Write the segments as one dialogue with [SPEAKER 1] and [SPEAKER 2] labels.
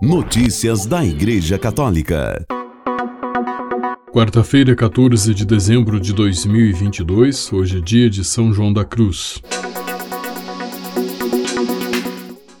[SPEAKER 1] Notícias da Igreja Católica.
[SPEAKER 2] Quarta-feira, 14 de dezembro de 2022, hoje é dia de São João da Cruz.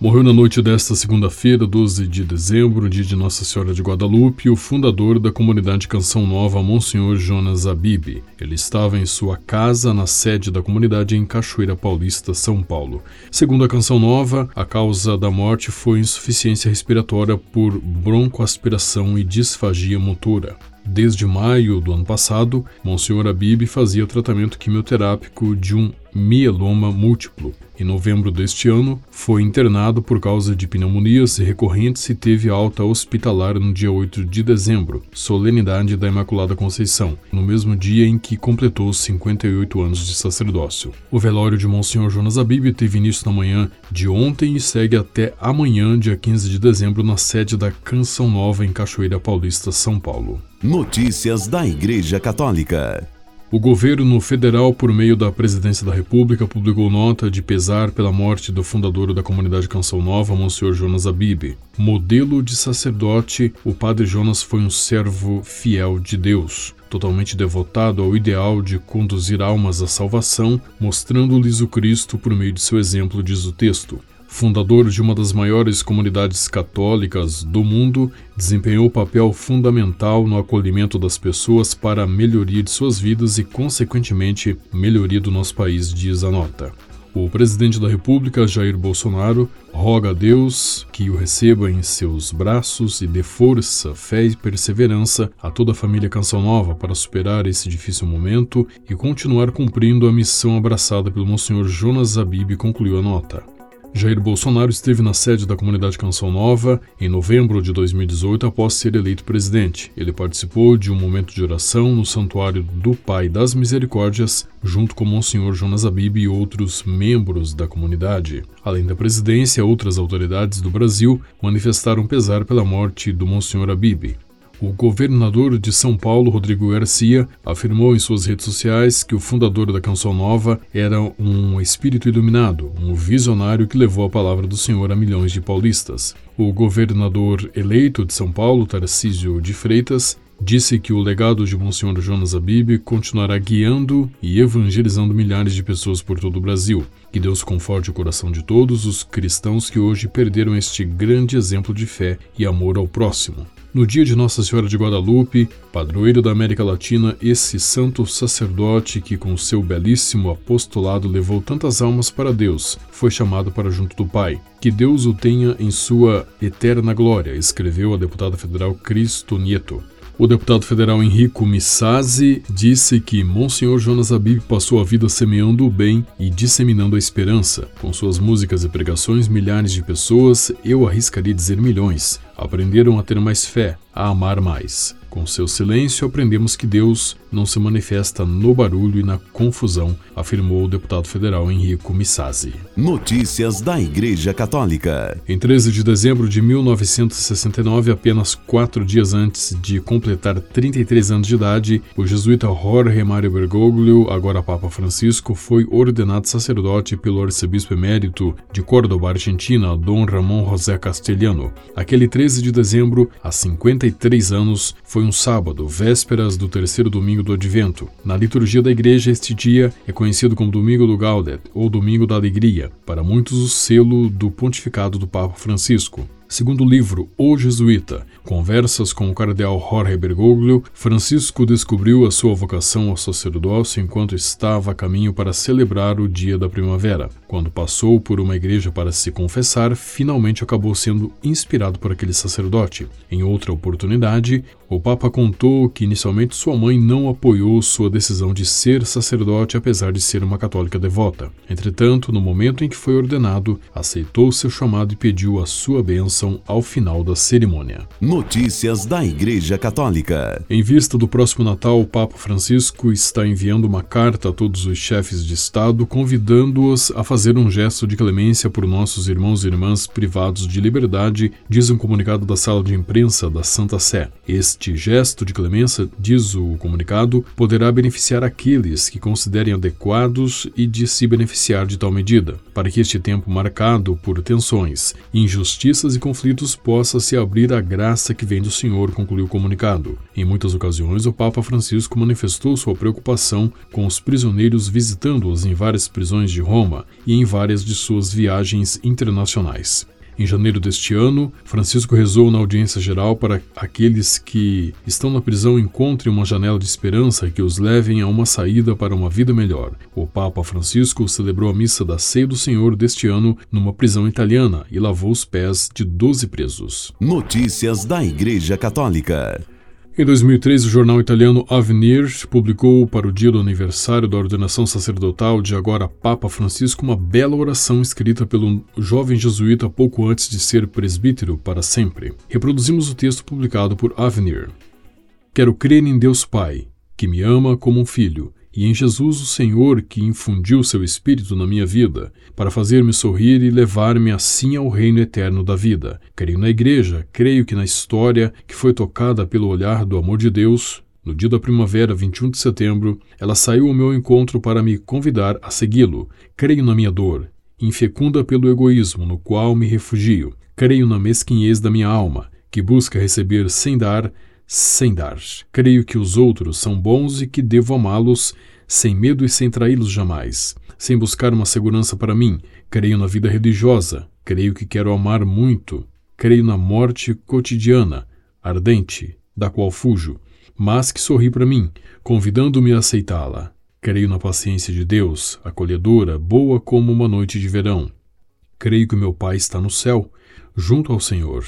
[SPEAKER 2] Morreu na noite desta segunda-feira, 12 de dezembro, dia de Nossa Senhora de Guadalupe, o fundador da comunidade Canção Nova, Monsenhor Jonas Abib. Ele estava em sua casa, na sede da comunidade em Cachoeira Paulista, São Paulo. Segundo a Canção Nova, a causa da morte foi insuficiência respiratória por broncoaspiração e disfagia motora. Desde maio do ano passado, Monsenhor Abib fazia tratamento quimioterápico de um mieloma múltiplo. Em novembro deste ano, foi internado por causa de pneumonias recorrentes e teve alta hospitalar no dia 8 de dezembro, solenidade da Imaculada Conceição, no mesmo dia em que completou 58 anos de sacerdócio. O velório de Monsenhor Jonas Abib teve início na manhã de ontem e segue até amanhã, dia 15 de dezembro, na sede da Canção Nova em Cachoeira Paulista, São Paulo.
[SPEAKER 1] Notícias da Igreja Católica.
[SPEAKER 2] O governo federal, por meio da Presidência da República, publicou nota de pesar pela morte do fundador da comunidade Canção Nova, Monsenhor Jonas Abib. Modelo de sacerdote, o padre Jonas foi um servo fiel de Deus, totalmente devotado ao ideal de conduzir almas à salvação, mostrando-lhes o Cristo por meio de seu exemplo, diz o texto fundador de uma das maiores comunidades católicas do mundo, desempenhou papel fundamental no acolhimento das pessoas para a melhoria de suas vidas e, consequentemente, melhoria do nosso país, diz a nota. O presidente da República, Jair Bolsonaro, roga a Deus que o receba em seus braços e dê força, fé e perseverança a toda a família Canção Nova para superar esse difícil momento e continuar cumprindo a missão abraçada pelo Monsenhor Jonas Zabib, concluiu a nota. Jair Bolsonaro esteve na sede da comunidade Canção Nova em novembro de 2018 após ser eleito presidente. Ele participou de um momento de oração no Santuário do Pai das Misericórdias, junto com Monsenhor Jonas Abib e outros membros da comunidade. Além da presidência, outras autoridades do Brasil manifestaram pesar pela morte do Monsenhor Abib. O governador de São Paulo, Rodrigo Garcia, afirmou em suas redes sociais que o fundador da Canção Nova era um espírito iluminado, um visionário que levou a palavra do Senhor a milhões de paulistas. O governador eleito de São Paulo, Tarcísio de Freitas, disse que o legado de Monsenhor Jonas Abib continuará guiando e evangelizando milhares de pessoas por todo o Brasil. Que Deus conforte o coração de todos os cristãos que hoje perderam este grande exemplo de fé e amor ao próximo. No dia de Nossa Senhora de Guadalupe, padroeiro da América Latina, esse santo sacerdote que, com seu belíssimo apostolado, levou tantas almas para Deus, foi chamado para junto do Pai. Que Deus o tenha em sua eterna glória, escreveu a deputada federal Cristo Nieto. O deputado federal Henrico Missazzi disse que Monsenhor Jonas Abib passou a vida semeando o bem e disseminando a esperança. Com suas músicas e pregações, milhares de pessoas, eu arriscaria dizer milhões, aprenderam a ter mais fé, a amar mais. Com seu silêncio, aprendemos que Deus não se manifesta no barulho e na confusão, afirmou o deputado federal Henrico Missazzi.
[SPEAKER 1] Notícias da Igreja Católica.
[SPEAKER 2] Em 13 de dezembro de 1969, apenas quatro dias antes de completar 33 anos de idade, o jesuíta Jorge Mário Bergoglio, agora Papa Francisco, foi ordenado sacerdote pelo arcebispo emérito de Córdoba, Argentina, Dom Ramon José Castelhano. Aquele 13 de dezembro, há 53 anos, foi foi um sábado, vésperas do terceiro domingo do Advento. Na liturgia da igreja, este dia é conhecido como Domingo do Gaudet, ou Domingo da Alegria, para muitos o selo do pontificado do Papa Francisco. Segundo livro O Jesuíta, Conversas com o cardeal Jorge Bergoglio, Francisco descobriu a sua vocação ao sacerdócio enquanto estava a caminho para celebrar o dia da primavera. Quando passou por uma igreja para se confessar, finalmente acabou sendo inspirado por aquele sacerdote. Em outra oportunidade, o Papa contou que inicialmente sua mãe não apoiou sua decisão de ser sacerdote, apesar de ser uma católica devota. Entretanto, no momento em que foi ordenado, aceitou seu chamado e pediu a sua bênção ao final da cerimônia.
[SPEAKER 1] Notícias da Igreja Católica.
[SPEAKER 2] Em vista do próximo Natal, o Papa Francisco está enviando uma carta a todos os chefes de Estado, convidando-os a fazer um gesto de clemência por nossos irmãos e irmãs privados de liberdade, diz um comunicado da sala de imprensa da Santa Sé. Este este gesto de clemência, diz o comunicado, poderá beneficiar aqueles que considerem adequados e de se beneficiar de tal medida, para que este tempo marcado por tensões, injustiças e conflitos possa se abrir a graça que vem do Senhor, concluiu o comunicado. Em muitas ocasiões, o Papa Francisco manifestou sua preocupação com os prisioneiros visitando-os em várias prisões de Roma e em várias de suas viagens internacionais. Em janeiro deste ano, Francisco rezou na audiência geral para aqueles que estão na prisão encontrem uma janela de esperança que os levem a uma saída para uma vida melhor. O Papa Francisco celebrou a missa da Ceia do Senhor deste ano numa prisão italiana e lavou os pés de 12 presos.
[SPEAKER 1] Notícias da Igreja Católica.
[SPEAKER 2] Em 2003, o jornal italiano Avenir publicou para o dia do aniversário da ordenação sacerdotal de agora Papa Francisco uma bela oração escrita pelo jovem jesuíta pouco antes de ser presbítero para sempre. Reproduzimos o texto publicado por Avenir. Quero crer em Deus Pai, que me ama como um filho e em Jesus o Senhor que infundiu seu Espírito na minha vida, para fazer-me sorrir e levar-me assim ao reino eterno da vida. Creio na Igreja, creio que na história que foi tocada pelo olhar do amor de Deus, no dia da primavera, 21 de setembro, ela saiu ao meu encontro para me convidar a segui-lo. Creio na minha dor, infecunda pelo egoísmo no qual me refugio. Creio na mesquinhez da minha alma, que busca receber sem dar, sem dar. Creio que os outros são bons e que devo amá-los sem medo e sem traí-los jamais, sem buscar uma segurança para mim. Creio na vida religiosa, creio que quero amar muito, creio na morte cotidiana, ardente, da qual fujo, mas que sorri para mim, convidando-me a aceitá-la. Creio na paciência de Deus, acolhedora, boa como uma noite de verão. Creio que meu Pai está no céu, junto ao Senhor.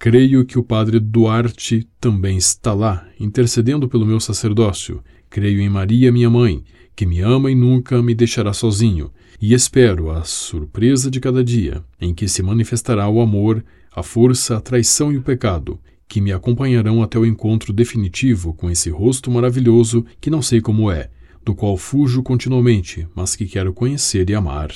[SPEAKER 2] Creio que o padre Duarte também está lá, intercedendo pelo meu sacerdócio. Creio em Maria, minha mãe, que me ama e nunca me deixará sozinho. E espero a surpresa de cada dia, em que se manifestará o amor, a força, a traição e o pecado, que me acompanharão até o encontro definitivo com esse rosto maravilhoso que não sei como é, do qual fujo continuamente, mas que quero conhecer e amar.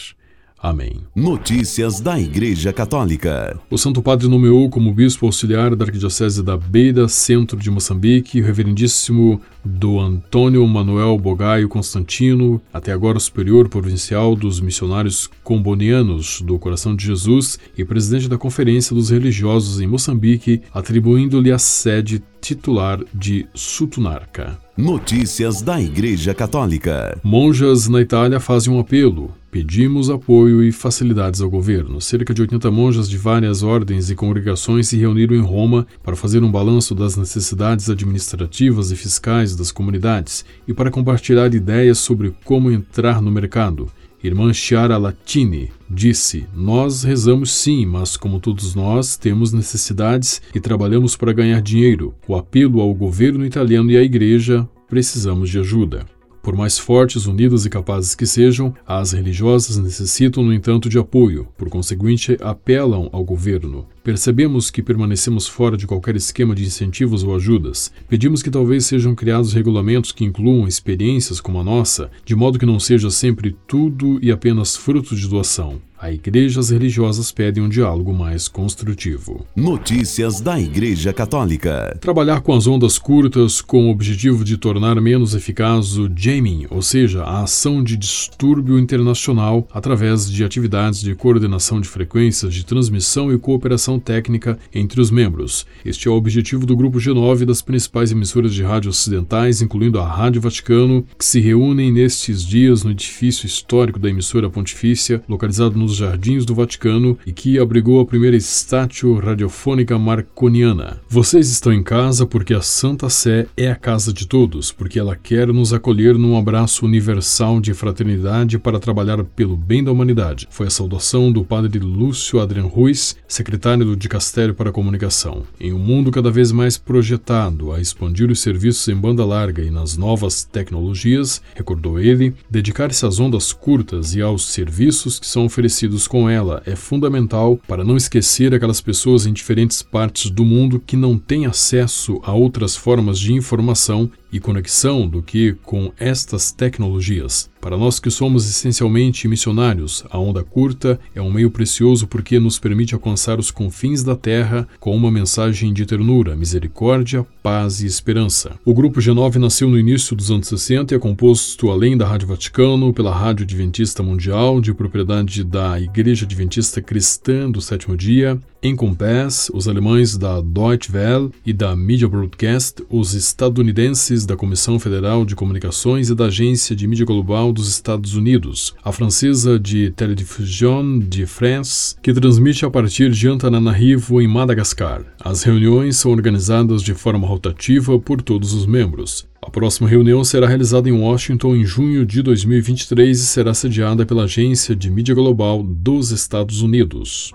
[SPEAKER 2] Amém.
[SPEAKER 1] Notícias da Igreja Católica.
[SPEAKER 2] O Santo Padre nomeou como bispo auxiliar da Arquidiocese da Beira, centro de Moçambique, o reverendíssimo do Antônio Manuel Bogaio Constantino, até agora superior provincial dos missionários combonianos do Coração de Jesus e presidente da Conferência dos Religiosos em Moçambique, atribuindo-lhe a sede titular de Sutunarca.
[SPEAKER 1] Notícias da Igreja Católica.
[SPEAKER 2] Monjas na Itália fazem um apelo. Pedimos apoio e facilidades ao governo. Cerca de 80 monjas de várias ordens e congregações se reuniram em Roma para fazer um balanço das necessidades administrativas e fiscais das comunidades e para compartilhar ideias sobre como entrar no mercado. Irmã Chiara Latini disse: Nós rezamos sim, mas como todos nós, temos necessidades e trabalhamos para ganhar dinheiro. O apelo ao governo italiano e à igreja precisamos de ajuda. Por mais fortes, unidas e capazes que sejam, as religiosas necessitam, no entanto, de apoio, por conseguinte, apelam ao governo. Percebemos que permanecemos fora de qualquer esquema de incentivos ou ajudas. Pedimos que talvez sejam criados regulamentos que incluam experiências como a nossa, de modo que não seja sempre tudo e apenas fruto de doação. A igreja as religiosas pedem um diálogo mais construtivo.
[SPEAKER 1] Notícias da Igreja Católica.
[SPEAKER 2] Trabalhar com as ondas curtas com o objetivo de tornar menos eficaz o jamming, ou seja, a ação de distúrbio internacional através de atividades de coordenação de frequências de transmissão e cooperação técnica entre os membros. Este é o objetivo do Grupo G9 das principais emissoras de rádio ocidentais, incluindo a Rádio Vaticano, que se reúnem nestes dias no edifício histórico da emissora pontifícia, localizado nos jardins do Vaticano e que abrigou a primeira estátua radiofônica marconiana. Vocês estão em casa porque a Santa Sé é a casa de todos, porque ela quer nos acolher num abraço universal de fraternidade para trabalhar pelo bem da humanidade. Foi a saudação do padre Lúcio Adrian Ruiz, secretário do Dicastério para a Comunicação. Em um mundo cada vez mais projetado a expandir os serviços em banda larga e nas novas tecnologias, recordou ele, dedicar-se às ondas curtas e aos serviços que são oferecidos com ela é fundamental para não esquecer aquelas pessoas em diferentes partes do mundo que não têm acesso a outras formas de informação e conexão do que com estas tecnologias. Para nós que somos essencialmente missionários, a onda curta é um meio precioso porque nos permite alcançar os confins da Terra com uma mensagem de ternura, misericórdia, paz e esperança. O Grupo G9 nasceu no início dos anos 60 e é composto, além da Rádio Vaticano, pela Rádio Adventista Mundial, de propriedade da Igreja Adventista Cristã do Sétimo Dia, Encompass, os alemães da Deutsche Welle e da Media Broadcast, os estadunidenses da Comissão Federal de Comunicações e da Agência de Mídia Global dos Estados Unidos, a francesa de Télédiffusion de France, que transmite a partir de Antananarivo, em Madagascar. As reuniões são organizadas de forma rotativa por todos os membros. A próxima reunião será realizada em Washington em junho de 2023 e será sediada pela Agência de Mídia Global dos Estados Unidos.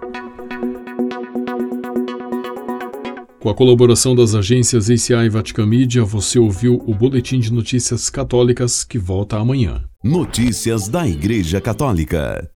[SPEAKER 2] Com a colaboração das agências ACI e Vatican Media, você ouviu o Boletim de Notícias Católicas que volta amanhã.
[SPEAKER 1] Notícias da Igreja Católica.